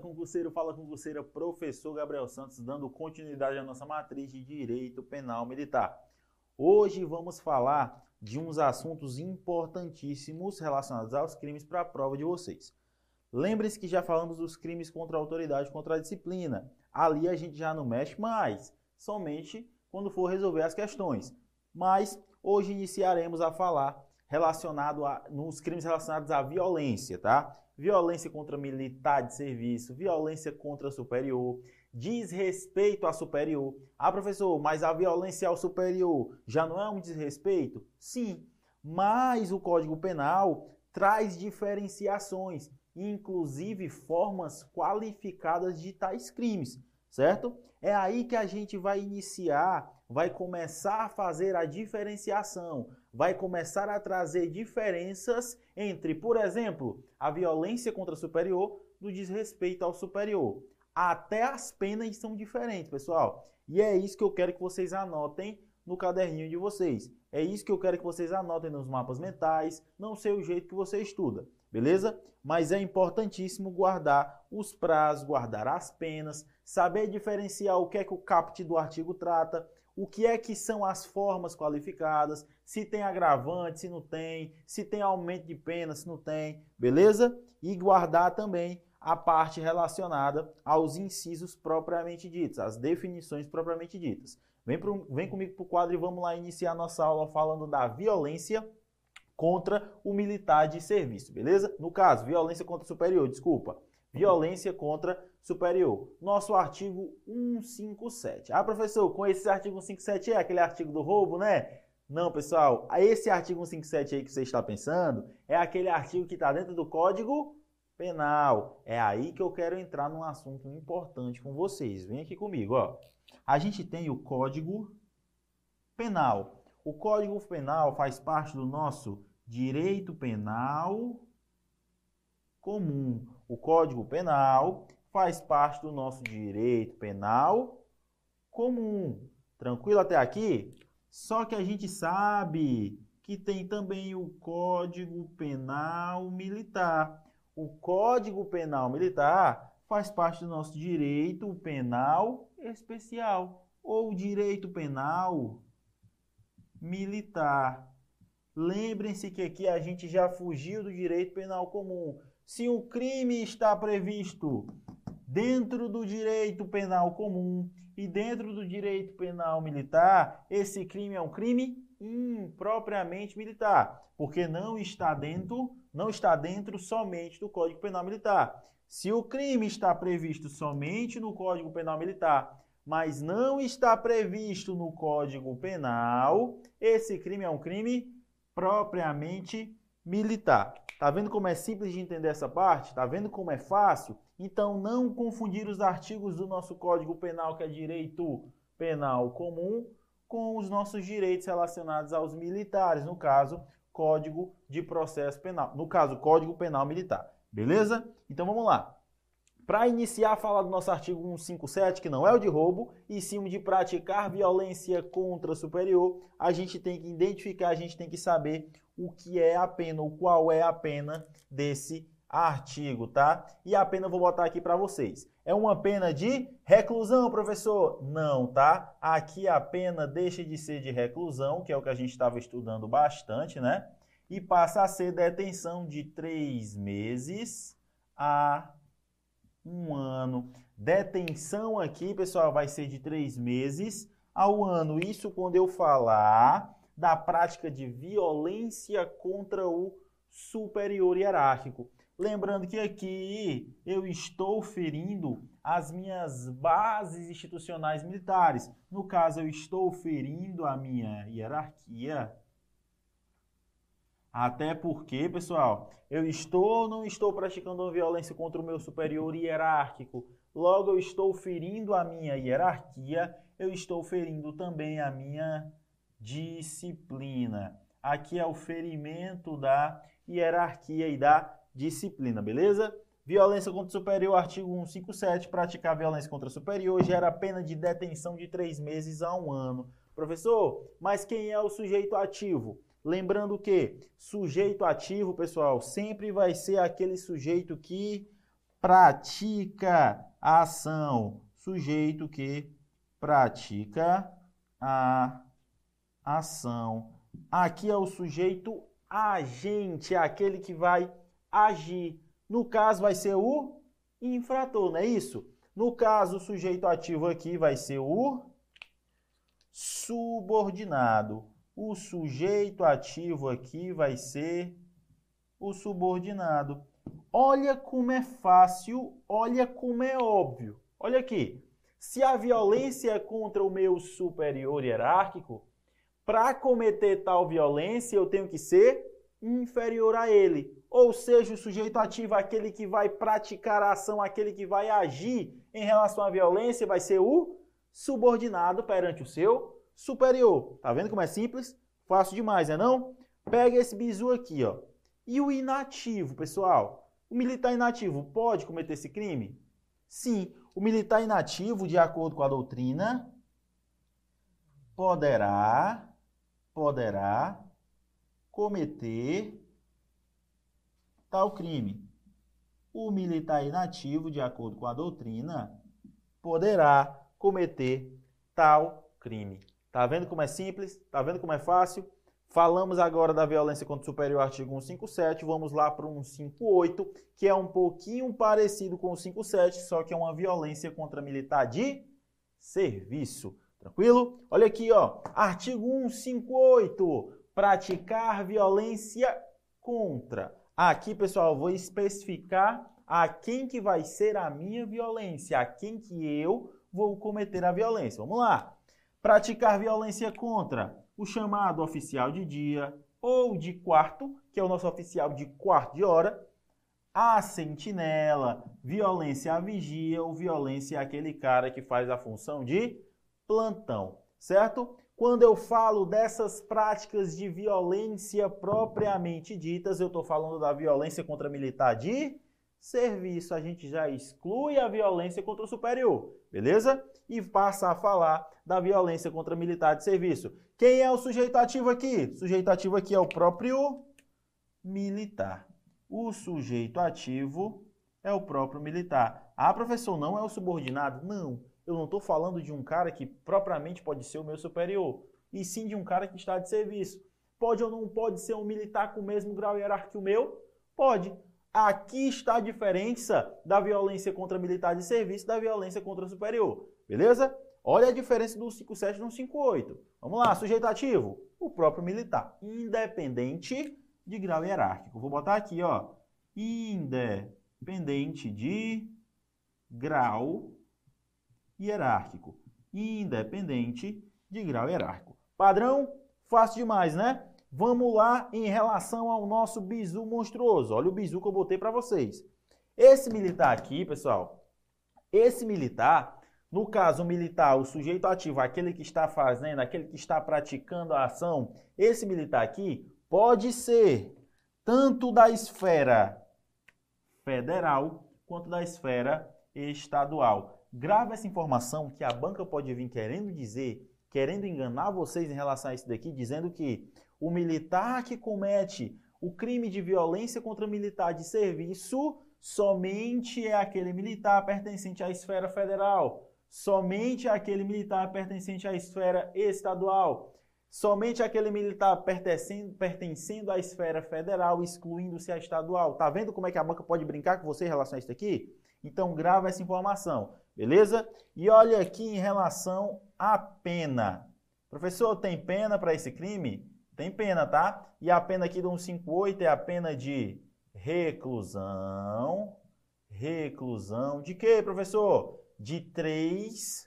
concurseiro, fala concurseira, professor Gabriel Santos, dando continuidade à nossa matriz de Direito Penal Militar. Hoje vamos falar de uns assuntos importantíssimos relacionados aos crimes para a prova de vocês. Lembre-se que já falamos dos crimes contra a autoridade, contra a disciplina. Ali a gente já não mexe mais, somente quando for resolver as questões. Mas hoje iniciaremos a falar relacionado a, nos crimes relacionados à violência, tá? Violência contra militar de serviço, violência contra superior, desrespeito a superior. Ah, professor, mas a violência ao superior já não é um desrespeito? Sim, mas o Código Penal traz diferenciações, inclusive formas qualificadas de tais crimes, certo? É aí que a gente vai iniciar, vai começar a fazer a diferenciação, vai começar a trazer diferenças entre, por exemplo, a violência contra o superior do desrespeito ao superior. Até as penas são diferentes, pessoal. E é isso que eu quero que vocês anotem no caderninho de vocês. É isso que eu quero que vocês anotem nos mapas mentais, não sei o jeito que você estuda, beleza? Mas é importantíssimo guardar os prazos, guardar as penas, saber diferenciar o que é que o caput do artigo trata, o que é que são as formas qualificadas, se tem agravante, se não tem, se tem aumento de pena, se não tem, beleza? E guardar também a parte relacionada aos incisos propriamente ditos, as definições propriamente ditas. Vem, pro, vem comigo para o quadro e vamos lá iniciar nossa aula falando da violência contra o militar de serviço, beleza? No caso, violência contra o superior, desculpa. Violência contra superior. Nosso artigo 157. Ah, professor, com esse artigo 157 é aquele artigo do roubo, né? Não, pessoal. Esse artigo 157 aí que você está pensando é aquele artigo que está dentro do Código Penal. É aí que eu quero entrar num assunto importante com vocês. Vem aqui comigo, ó. A gente tem o Código Penal. O Código Penal faz parte do nosso direito penal comum. O Código Penal faz parte do nosso direito penal comum. Tranquilo até aqui? Só que a gente sabe que tem também o Código Penal Militar. O Código Penal Militar faz parte do nosso direito penal especial ou direito penal militar. Lembrem-se que aqui a gente já fugiu do direito penal comum. Se o crime está previsto dentro do direito penal comum e dentro do direito penal militar, esse crime é um crime impropriamente militar, porque não está dentro, não está dentro somente do Código Penal Militar. Se o crime está previsto somente no Código Penal Militar, mas não está previsto no Código Penal, esse crime é um crime propriamente militar. Tá vendo como é simples de entender essa parte? Tá vendo como é fácil? Então não confundir os artigos do nosso Código Penal, que é direito penal comum, com os nossos direitos relacionados aos militares, no caso, Código de Processo Penal, no caso, Código Penal Militar. Beleza? Então vamos lá. Para iniciar falar do nosso artigo 157, que não é o de roubo, e sim o de praticar violência contra superior, a gente tem que identificar, a gente tem que saber o que é a pena, ou qual é a pena desse artigo, tá? E a pena eu vou botar aqui para vocês. É uma pena de reclusão, professor? Não, tá? Aqui a pena deixa de ser de reclusão, que é o que a gente estava estudando bastante, né? E passa a ser detenção de três meses a um ano. Detenção aqui, pessoal, vai ser de três meses ao ano. Isso quando eu falar da prática de violência contra o superior hierárquico. Lembrando que aqui eu estou ferindo as minhas bases institucionais militares. No caso, eu estou ferindo a minha hierarquia até porque, pessoal, eu estou ou não estou praticando uma violência contra o meu superior hierárquico. Logo, eu estou ferindo a minha hierarquia, eu estou ferindo também a minha disciplina. Aqui é o ferimento da hierarquia e da disciplina, beleza? Violência contra o superior, artigo 157. Praticar violência contra o superior gera pena de detenção de três meses a um ano. Professor, mas quem é o sujeito ativo? Lembrando que sujeito ativo, pessoal, sempre vai ser aquele sujeito que pratica a ação. Sujeito que pratica a ação. Aqui é o sujeito agente, aquele que vai agir. No caso, vai ser o infrator, não é isso? No caso, o sujeito ativo aqui vai ser o subordinado. O sujeito ativo aqui vai ser o subordinado. Olha como é fácil, olha como é óbvio. Olha aqui. Se a violência é contra o meu superior hierárquico, para cometer tal violência eu tenho que ser inferior a ele. Ou seja, o sujeito ativo, aquele que vai praticar a ação, aquele que vai agir em relação à violência, vai ser o subordinado perante o seu superior. Tá vendo como é simples? Fácil demais, é não? Pega esse bizu aqui, ó. E o inativo, pessoal? O militar inativo pode cometer esse crime? Sim, o militar inativo, de acordo com a doutrina, poderá, poderá cometer tal crime. O militar inativo, de acordo com a doutrina, poderá cometer tal crime. Tá vendo como é simples? Tá vendo como é fácil? Falamos agora da violência contra o superior, artigo 157. Vamos lá para o 158, que é um pouquinho parecido com o 57, só que é uma violência contra militar de serviço. Tranquilo? Olha aqui, ó. Artigo 158. Praticar violência contra. Aqui, pessoal, vou especificar a quem que vai ser a minha violência, a quem que eu vou cometer a violência. Vamos lá. Praticar violência contra o chamado oficial de dia ou de quarto, que é o nosso oficial de quarto de hora, a sentinela, violência à vigia ou violência àquele cara que faz a função de plantão, certo? Quando eu falo dessas práticas de violência propriamente ditas, eu estou falando da violência contra militar de serviço. A gente já exclui a violência contra o superior, beleza? E passa a falar da violência contra militar de serviço. Quem é o sujeito ativo aqui? O sujeito ativo aqui é o próprio militar. O sujeito ativo é o próprio militar. Ah, professor, não é o subordinado? Não. Eu não estou falando de um cara que propriamente pode ser o meu superior, e sim de um cara que está de serviço. Pode ou não pode ser um militar com o mesmo grau hierárquico meu? Pode. Aqui está a diferença da violência contra militar de serviço da violência contra superior. Beleza? Olha a diferença do 57 e do 58. Vamos lá, sujeito ativo, o próprio militar, independente de grau hierárquico. Vou botar aqui, ó, independente de grau hierárquico. Independente de grau hierárquico. Padrão, fácil demais, né? Vamos lá em relação ao nosso bizu monstruoso. Olha o bizu que eu botei para vocês. Esse militar aqui, pessoal, esse militar no caso militar, o sujeito ativo, aquele que está fazendo, aquele que está praticando a ação, esse militar aqui pode ser tanto da esfera federal quanto da esfera estadual. Grave essa informação que a banca pode vir querendo dizer, querendo enganar vocês em relação a isso daqui, dizendo que o militar que comete o crime de violência contra militar de serviço somente é aquele militar pertencente à esfera federal somente aquele militar pertencente à esfera estadual, somente aquele militar pertencendo, pertencendo à esfera federal, excluindo-se a estadual. Tá vendo como é que a banca pode brincar com você em relação a isso aqui? Então grava essa informação, beleza? E olha aqui em relação à pena. Professor, tem pena para esse crime? Tem pena, tá? E a pena aqui do 158 é a pena de reclusão. Reclusão de quê, professor? de 3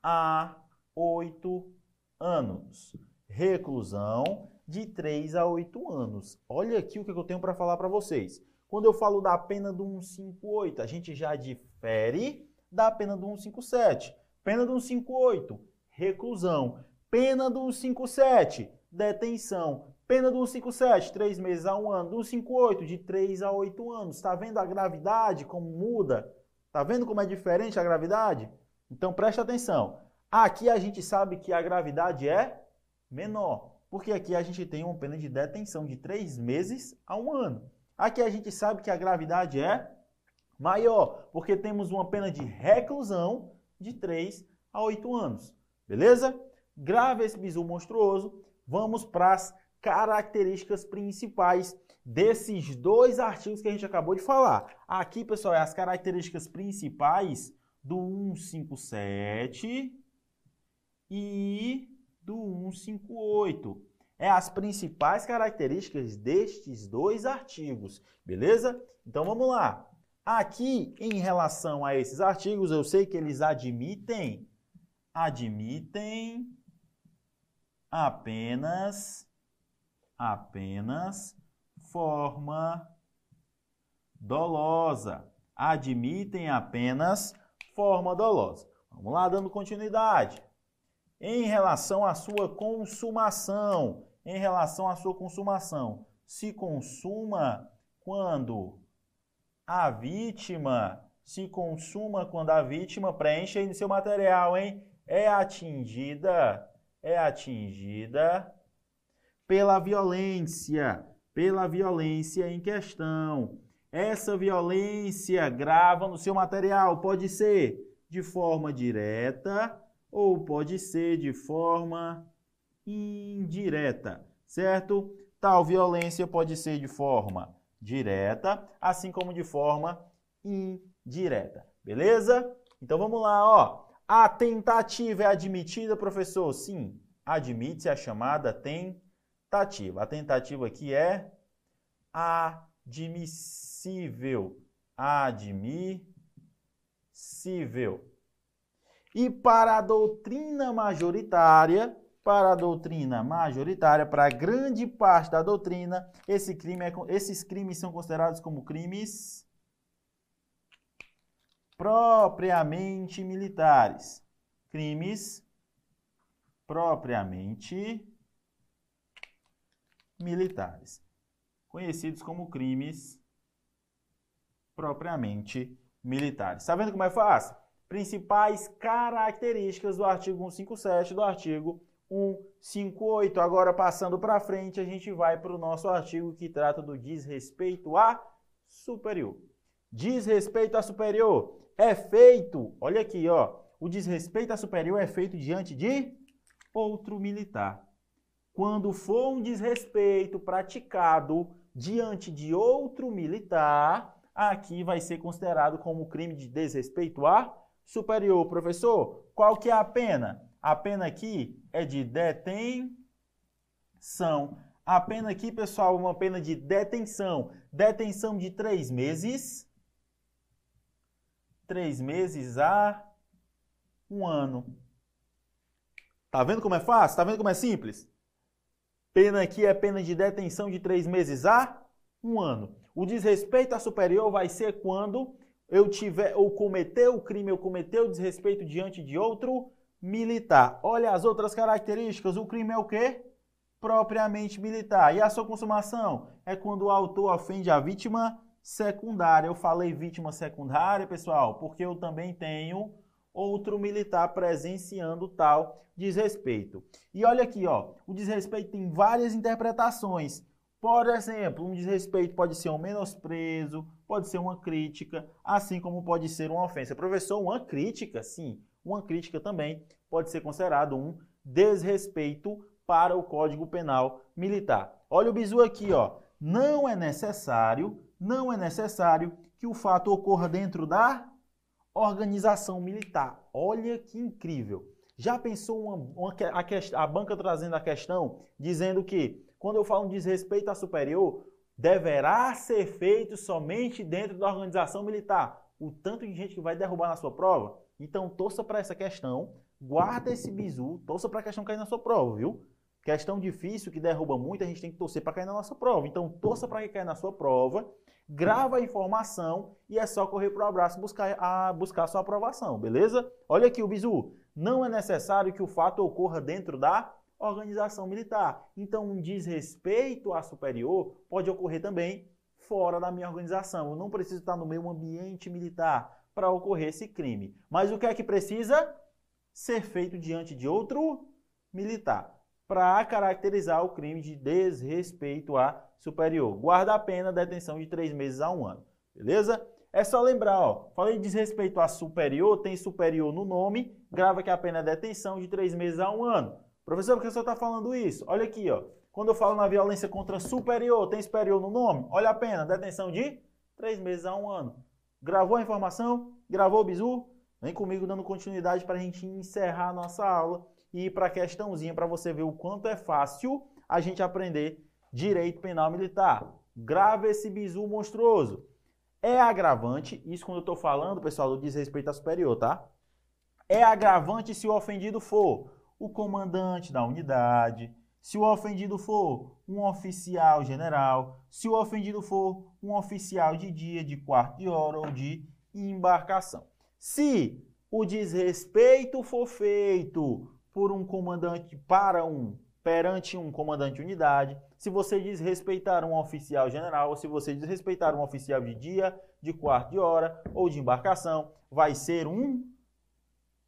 a 8 anos. Reclusão de 3 a 8 anos. Olha aqui o que eu tenho para falar para vocês. Quando eu falo da pena do 158, a gente já difere da pena do 157. Pena do 158, reclusão. Pena do 157, detenção. Pena do 157, 3 meses a 1 ano. Do 158, de 3 a 8 anos. Está vendo a gravidade, como muda? Tá vendo como é diferente a gravidade? Então preste atenção. Aqui a gente sabe que a gravidade é menor, porque aqui a gente tem uma pena de detenção de três meses a um ano. Aqui a gente sabe que a gravidade é maior, porque temos uma pena de reclusão de 3 a 8 anos. Beleza? Grave esse bizu monstruoso. Vamos para as características principais desses dois artigos que a gente acabou de falar. Aqui, pessoal, é as características principais do 157 e do 158. É as principais características destes dois artigos, beleza? Então vamos lá. Aqui, em relação a esses artigos, eu sei que eles admitem, admitem apenas, apenas forma dolosa. Admitem apenas forma dolosa. Vamos lá, dando continuidade. Em relação à sua consumação, em relação à sua consumação, se consuma quando a vítima se consuma quando a vítima preenche aí no seu material, hein? É atingida, é atingida pela violência, pela violência em questão. Essa violência grava no seu material, pode ser de forma direta ou pode ser de forma indireta, certo? Tal violência pode ser de forma direta, assim como de forma indireta. Beleza? Então vamos lá, ó. A tentativa é admitida, professor? Sim, admite-se a chamada tentativa. A tentativa aqui é admissível. Admissível. E para a doutrina majoritária, para a doutrina majoritária, para grande parte da doutrina, esse crime é, esses crimes são considerados como crimes propriamente militares. Crimes propriamente militares, conhecidos como crimes propriamente militares. Está vendo como é fácil? Principais características do artigo 157 do artigo 158. Agora, passando para frente, a gente vai para o nosso artigo que trata do desrespeito a superior. Desrespeito a superior é feito, olha aqui, ó, o desrespeito a superior é feito diante de outro militar. Quando for um desrespeito praticado diante de outro militar, aqui vai ser considerado como crime de desrespeito a superior. Professor, qual que é a pena? A pena aqui é de detenção. A pena aqui, pessoal, é uma pena de detenção. Detenção de três meses. Três meses a um ano. Tá vendo como é fácil? Tá vendo como é simples? Pena aqui é pena de detenção de três meses a um ano. O desrespeito a superior vai ser quando eu tiver ou cometer o crime, ou cometer o desrespeito diante de outro militar. Olha as outras características. O crime é o quê? Propriamente militar. E a sua consumação? É quando o autor ofende a vítima secundária. Eu falei vítima secundária, pessoal, porque eu também tenho outro militar presenciando tal desrespeito. E olha aqui, ó, o desrespeito tem várias interpretações. Por exemplo, um desrespeito pode ser um menosprezo, pode ser uma crítica, assim como pode ser uma ofensa. Professor, uma crítica, sim, uma crítica também pode ser considerado um desrespeito para o Código Penal Militar. Olha o bizu aqui, ó. Não é necessário, não é necessário que o fato ocorra dentro da organização militar. Olha que incrível. Já pensou uma, uma, a, a, banca trazendo a questão, dizendo que quando eu falo um desrespeito a superior, deverá ser feito somente dentro da organização militar. O tanto de gente que vai derrubar na sua prova. Então, torça para essa questão, guarda esse bizu, torça para a questão cair na sua prova, viu? Questão difícil que derruba muito, a gente tem que torcer para cair na nossa prova. Então, torça para caia na sua prova, grava a informação e é só correr para o abraço buscar a buscar a sua aprovação, beleza? Olha aqui o bizu. Não é necessário que o fato ocorra dentro da organização militar. Então, um desrespeito à superior pode ocorrer também fora da minha organização. Eu não preciso estar no meu ambiente militar para ocorrer esse crime. Mas o que é que precisa ser feito diante de outro militar para caracterizar o crime de desrespeito a superior? Guarda a pena detenção de três meses a um ano. Beleza? É só lembrar, ó, falei desrespeito a superior, tem superior no nome, grava que a pena é detenção de três meses a um ano. Professor, por que o senhor está falando isso? Olha aqui, ó. Quando eu falo na violência contra superior, tem superior no nome? Olha a pena, detenção de três meses a um ano. Gravou a informação? Gravou o bizu? Vem comigo dando continuidade para a gente encerrar a nossa aula e ir para a questãozinha para você ver o quanto é fácil a gente aprender direito penal militar. Grava esse bizu monstruoso. É agravante, isso quando eu estou falando, pessoal, do desrespeito a superior, tá? É agravante se o ofendido for o comandante da unidade, se o ofendido for um oficial general, se o ofendido for um oficial de dia, de quarto de hora ou de embarcação. Se o desrespeito for feito por um comandante para um perante um comandante de unidade, se você desrespeitar um oficial general, ou se você desrespeitar um oficial de dia, de quarto de hora ou de embarcação, vai ser um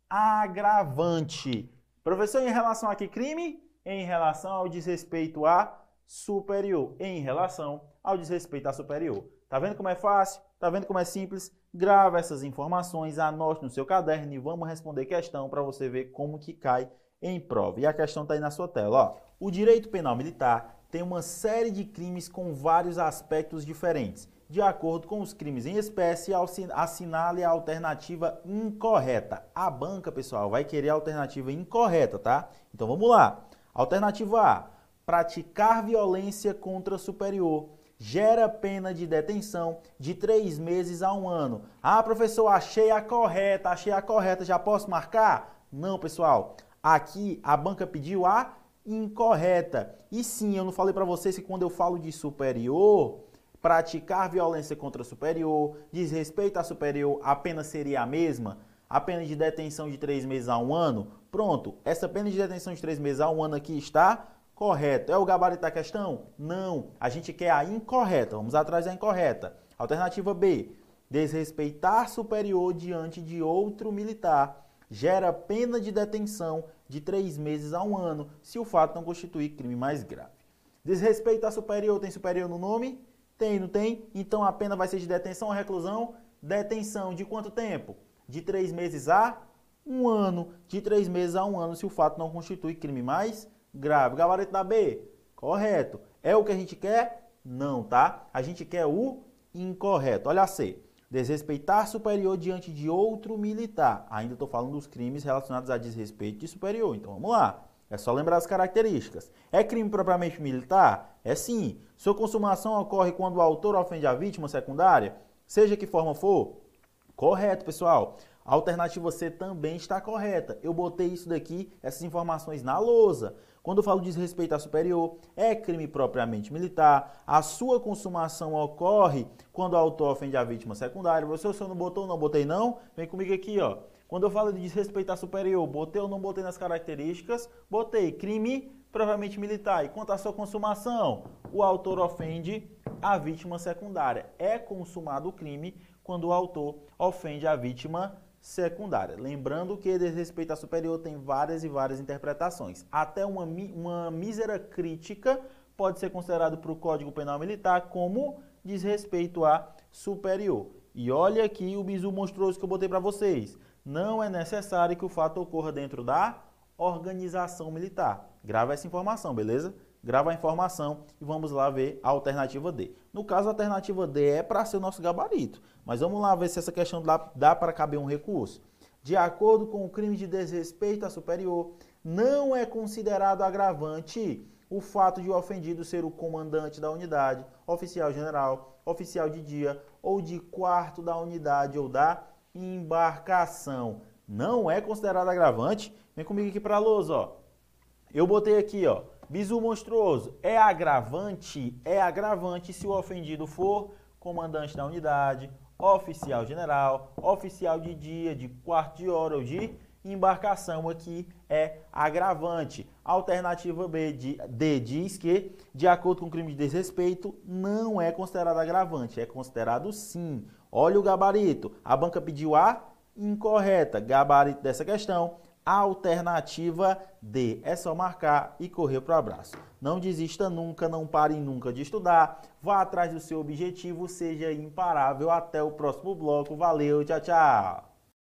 agravante. Professor, em relação a que crime? Em relação ao desrespeito a superior. Em relação ao desrespeito a superior. Tá vendo como é fácil? Tá vendo como é simples? Grava essas informações, anote no seu caderno e vamos responder questão para você ver como que cai em prova. E a questão está aí na sua tela. Ó. O direito penal militar tem uma série de crimes com vários aspectos diferentes. De acordo com os crimes em espécie, assinale a alternativa incorreta. A banca, pessoal, vai querer a alternativa incorreta, tá? Então vamos lá. Alternativa A: praticar violência contra superior gera pena de detenção de três meses a um ano. Ah, professor, achei a correta, achei a correta, já posso marcar? Não, pessoal. Aqui a banca pediu a incorreta. E sim, eu não falei para vocês que quando eu falo de superior, praticar violência contra superior, desrespeito a superior, a pena seria a mesma? A pena de detenção de três meses a um ano? Pronto, essa pena de detenção de três meses a um ano aqui está correta. É o gabarito da questão? Não. A gente quer a incorreta. Vamos atrás da incorreta. Alternativa B. Desrespeitar superior diante de outro militar gera pena de detenção de três meses a um ano, se o fato não constituir crime mais grave. Desrespeito a superior, tem superior no nome? Tem, não tem? Então a pena vai ser de detenção ou reclusão? Detenção de quanto tempo? De três meses a um ano. De três meses a um ano, se o fato não constitui crime mais grave. Gabarito da B? Correto. É o que a gente quer? Não, tá? A gente quer o incorreto. Olha a C. Desrespeitar superior diante de outro militar. Ainda estou falando dos crimes relacionados a desrespeito de superior. Então vamos lá. É só lembrar as características. É crime propriamente militar? É sim. Sua consumação ocorre quando o autor ofende a vítima secundária? Seja que forma for? Correto, pessoal. A alternativa C também está correta. Eu botei isso daqui, essas informações na lousa. Quando eu falo desrespeito superior, é crime propriamente militar. A sua consumação ocorre quando o autor ofende a vítima secundária. Você, o senhor não botou, não botei não? Vem comigo aqui, ó. Quando eu falo de desrespeito superior, botei ou não botei nas características? Botei crime propriamente militar. E quanto à sua consumação, o autor ofende a vítima secundária. É consumado o crime quando o autor ofende a vítima secundária secundária. Lembrando que desrespeito a superior tem várias e várias interpretações. Até uma, uma mísera crítica pode ser considerado para o Código Penal Militar como desrespeito a superior. E olha aqui o bizu monstruoso que eu botei para vocês. Não é necessário que o fato ocorra dentro da organização militar. Grava essa informação, beleza? Grava a informação e vamos lá ver a alternativa D. No caso, a alternativa D é para ser o nosso gabarito, mas vamos lá ver se essa questão dá, dá para caber um recurso. De acordo com o crime de desrespeito a superior, não é considerado agravante o fato de o ofendido ser o comandante da unidade, oficial general, oficial de dia ou de quarto da unidade ou da embarcação. Não é considerado agravante. Vem comigo aqui para a lousa, ó. Eu botei aqui, ó, Bizu monstruoso é agravante, é agravante se o ofendido for comandante da unidade, oficial general, oficial de dia, de quarto de hora ou de embarcação aqui é agravante. Alternativa B de, D diz que, de acordo com o crime de desrespeito, não é considerado agravante, é considerado sim. Olha o gabarito. A banca pediu a incorreta. Gabarito dessa questão Alternativa D. É só marcar e correr para o abraço. Não desista nunca, não pare nunca de estudar. Vá atrás do seu objetivo, seja imparável. Até o próximo bloco. Valeu, tchau, tchau.